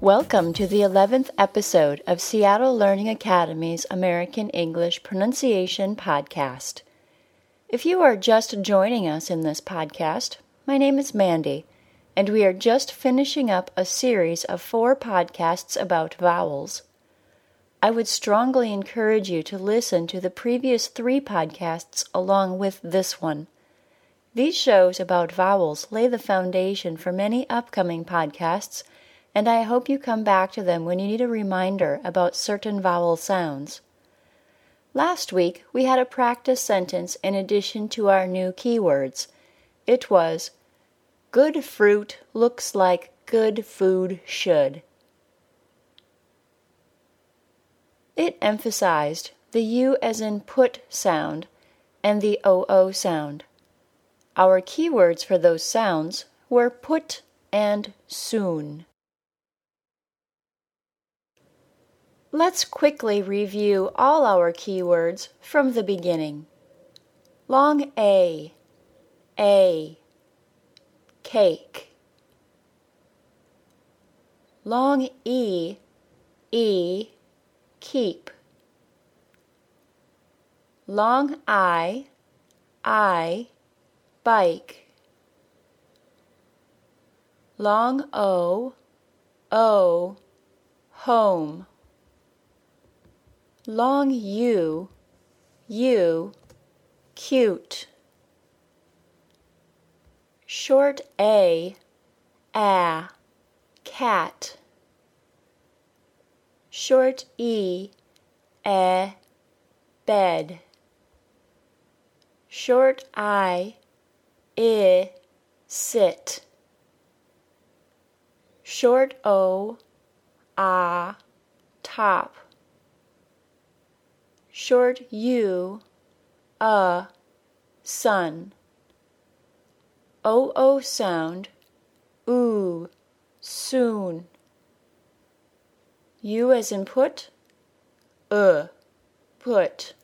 Welcome to the 11th episode of Seattle Learning Academy's American English Pronunciation Podcast. If you are just joining us in this podcast, my name is Mandy, and we are just finishing up a series of four podcasts about vowels. I would strongly encourage you to listen to the previous three podcasts along with this one. These shows about vowels lay the foundation for many upcoming podcasts, and I hope you come back to them when you need a reminder about certain vowel sounds. Last week, we had a practice sentence in addition to our new keywords. It was, Good fruit looks like good food should. It emphasized the U as in put sound and the OO sound. Our keywords for those sounds were put and soon. Let's quickly review all our keywords from the beginning. Long A, A, cake. Long E, E, keep. Long I, I, bike. Long O, O, home. Long U, U, cute. Short A, a, cat. Short E, a, bed. Short I, I, sit. Short O, ah, top. Short U, a, sun. OO sound, oo, soon. U as in put, uh, put.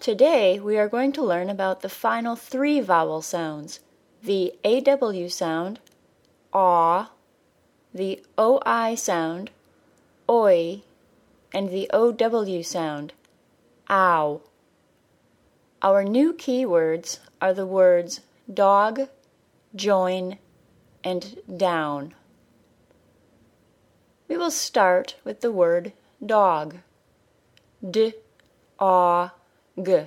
Today we are going to learn about the final three vowel sounds the AW sound, aw, the OI sound, oi, and the OW sound, ow. Our new keywords are the words dog, join, and down. We will start with the word dog. D, a, g.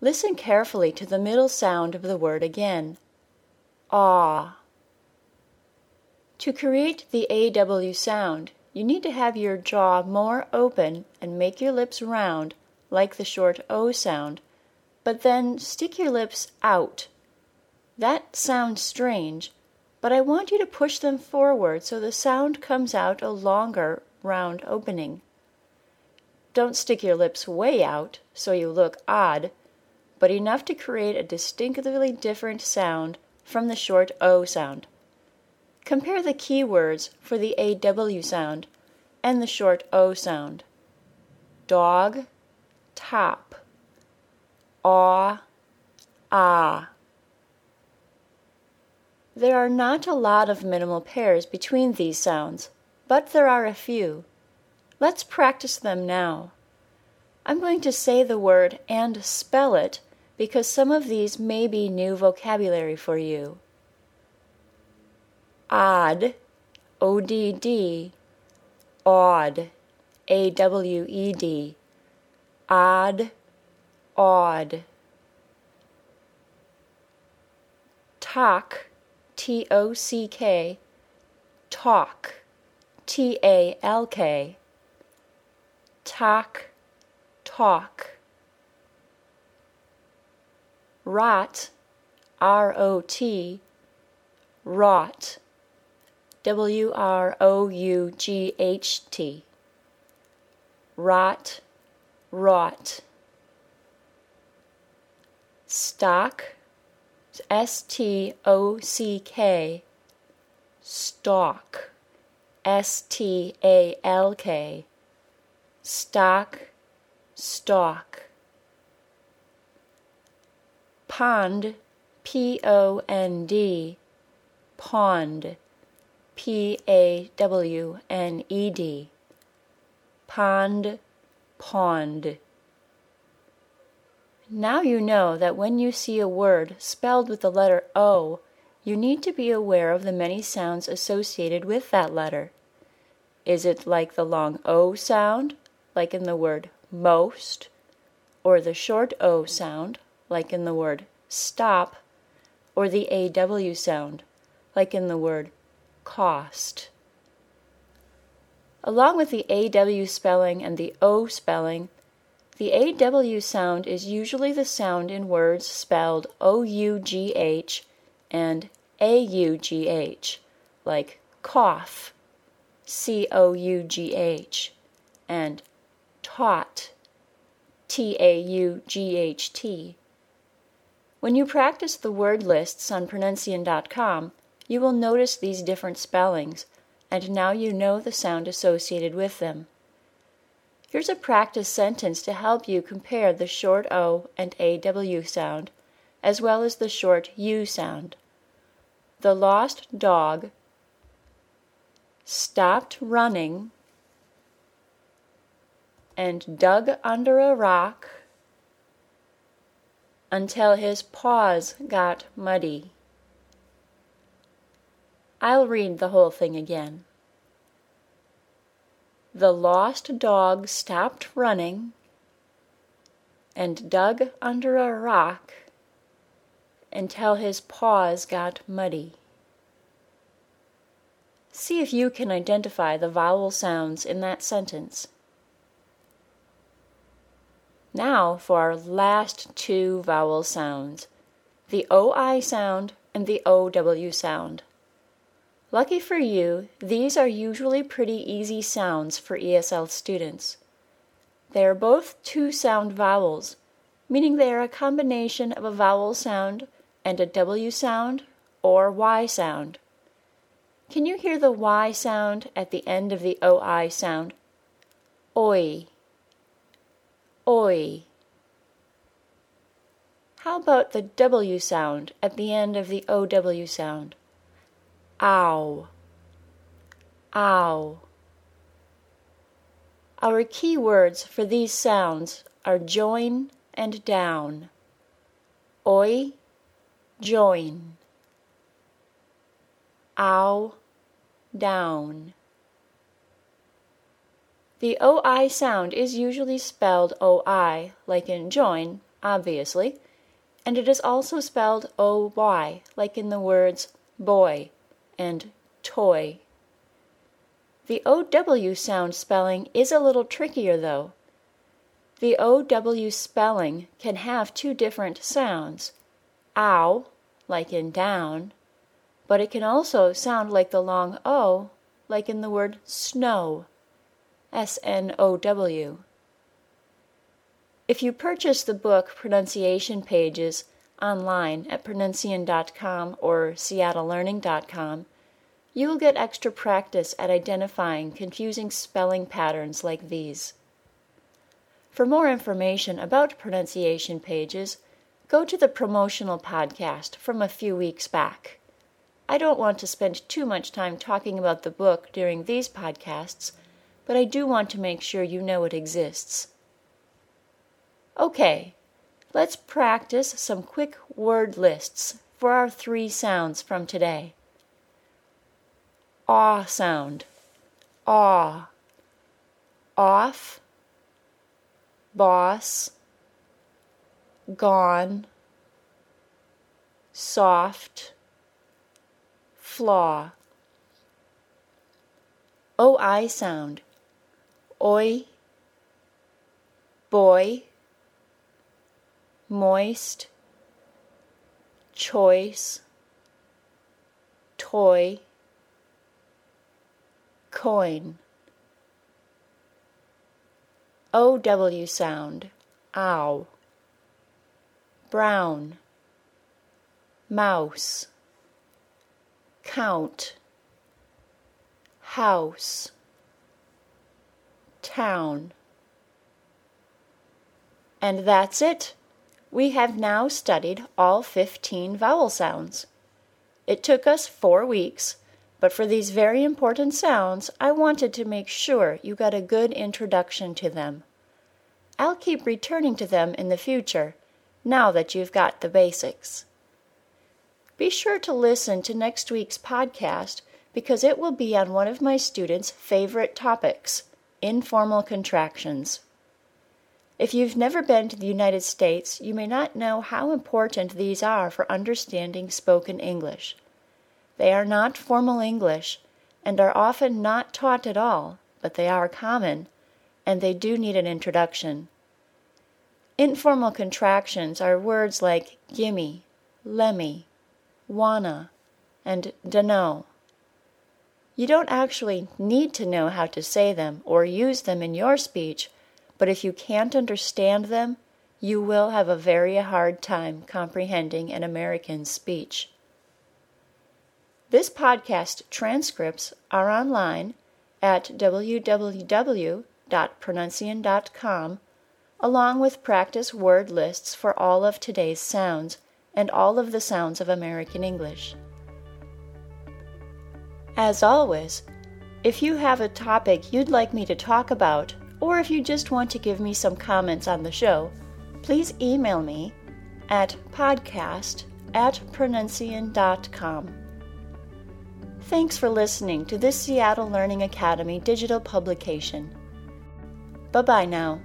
Listen carefully to the middle sound of the word again. Ah. To create the AW sound, you need to have your jaw more open and make your lips round, like the short O sound, but then stick your lips out. That sounds strange, but I want you to push them forward so the sound comes out a longer, round opening. Don't stick your lips way out so you look odd, but enough to create a distinctly different sound from the short O sound. Compare the keywords for the AW sound and the short O sound. Dog, top, aw, ah. There are not a lot of minimal pairs between these sounds, but there are a few. Let's practice them now. I'm going to say the word and spell it because some of these may be new vocabulary for you. Odd, O D D, odd, A W E D, odd, odd. Talk, T O C K, talk, T A L K, talk, talk. Rot, R O T, rot, W R O U G H T, rot, rot. Stock, S T O C K, stalk, S T A L K, stock, stalk. Pond, P O N D, pond, P A W N E D. Pond, pond. Now you know that when you see a word spelled with the letter O, you need to be aware of the many sounds associated with that letter. Is it like the long O sound, like in the word most, or the short O sound, like in the word stop, or the AW sound, like in the word cost? Along with the AW spelling and the O spelling, the AW sound is usually the sound in words spelled OUGH and AUGH, like cough, C O U G H, and taught, T A U G H T. When you practice the word lists on pronuncian.com, you will notice these different spellings, and now you know the sound associated with them. Here's a practice sentence to help you compare the short O and AW sound, as well as the short U sound. The lost dog stopped running and dug under a rock until his paws got muddy. I'll read the whole thing again. The lost dog stopped running and dug under a rock until his paws got muddy. See if you can identify the vowel sounds in that sentence. Now for our last two vowel sounds the OI sound and the OW sound. Lucky for you, these are usually pretty easy sounds for ESL students. They are both two sound vowels, meaning they are a combination of a vowel sound and a W sound or Y sound. Can you hear the Y sound at the end of the OI sound? Oi. Oi. How about the W sound at the end of the OW sound? Ow. Ow. Our key words for these sounds are join and down. Oi, join. Ow, down. The OI sound is usually spelled OI, like in join, obviously, and it is also spelled OY, like in the words boy and toy. The OW sound spelling is a little trickier though. The OW spelling can have two different sounds ow, like in down, but it can also sound like the long O, like in the word snow. S N O W. If you purchase the book Pronunciation Pages online at pronuncian.com or seattlelearning.com, you will get extra practice at identifying confusing spelling patterns like these. For more information about pronunciation pages, go to the promotional podcast from a few weeks back. I don't want to spend too much time talking about the book during these podcasts, but I do want to make sure you know it exists. Okay, let's practice some quick word lists for our three sounds from today. Aw sound. Aw. Off. Boss. Gone. Soft. Flaw. OI sound oi, boy, moist, choice, toy, coin. OW sound, ow, brown, mouse, count, house town. And that's it. We have now studied all 15 vowel sounds. It took us four weeks, but for these very important sounds, I wanted to make sure you got a good introduction to them. I'll keep returning to them in the future, now that you've got the basics. Be sure to listen to next week's podcast because it will be on one of my students' favorite topics informal contractions. If you've never been to the United States, you may not know how important these are for understanding spoken English. They are not formal English and are often not taught at all, but they are common, and they do need an introduction. Informal contractions are words like gimme, lemme, wanna, and dunno. You don't actually need to know how to say them or use them in your speech, but if you can't understand them, you will have a very hard time comprehending an American speech. This podcast transcripts are online at www.pronuncian.com, along with practice word lists for all of today's sounds and all of the sounds of American English. As always, if you have a topic you'd like me to talk about, or if you just want to give me some comments on the show, please email me at podcast at pronuncian.com. Thanks for listening to this Seattle Learning Academy digital publication. Bye bye now.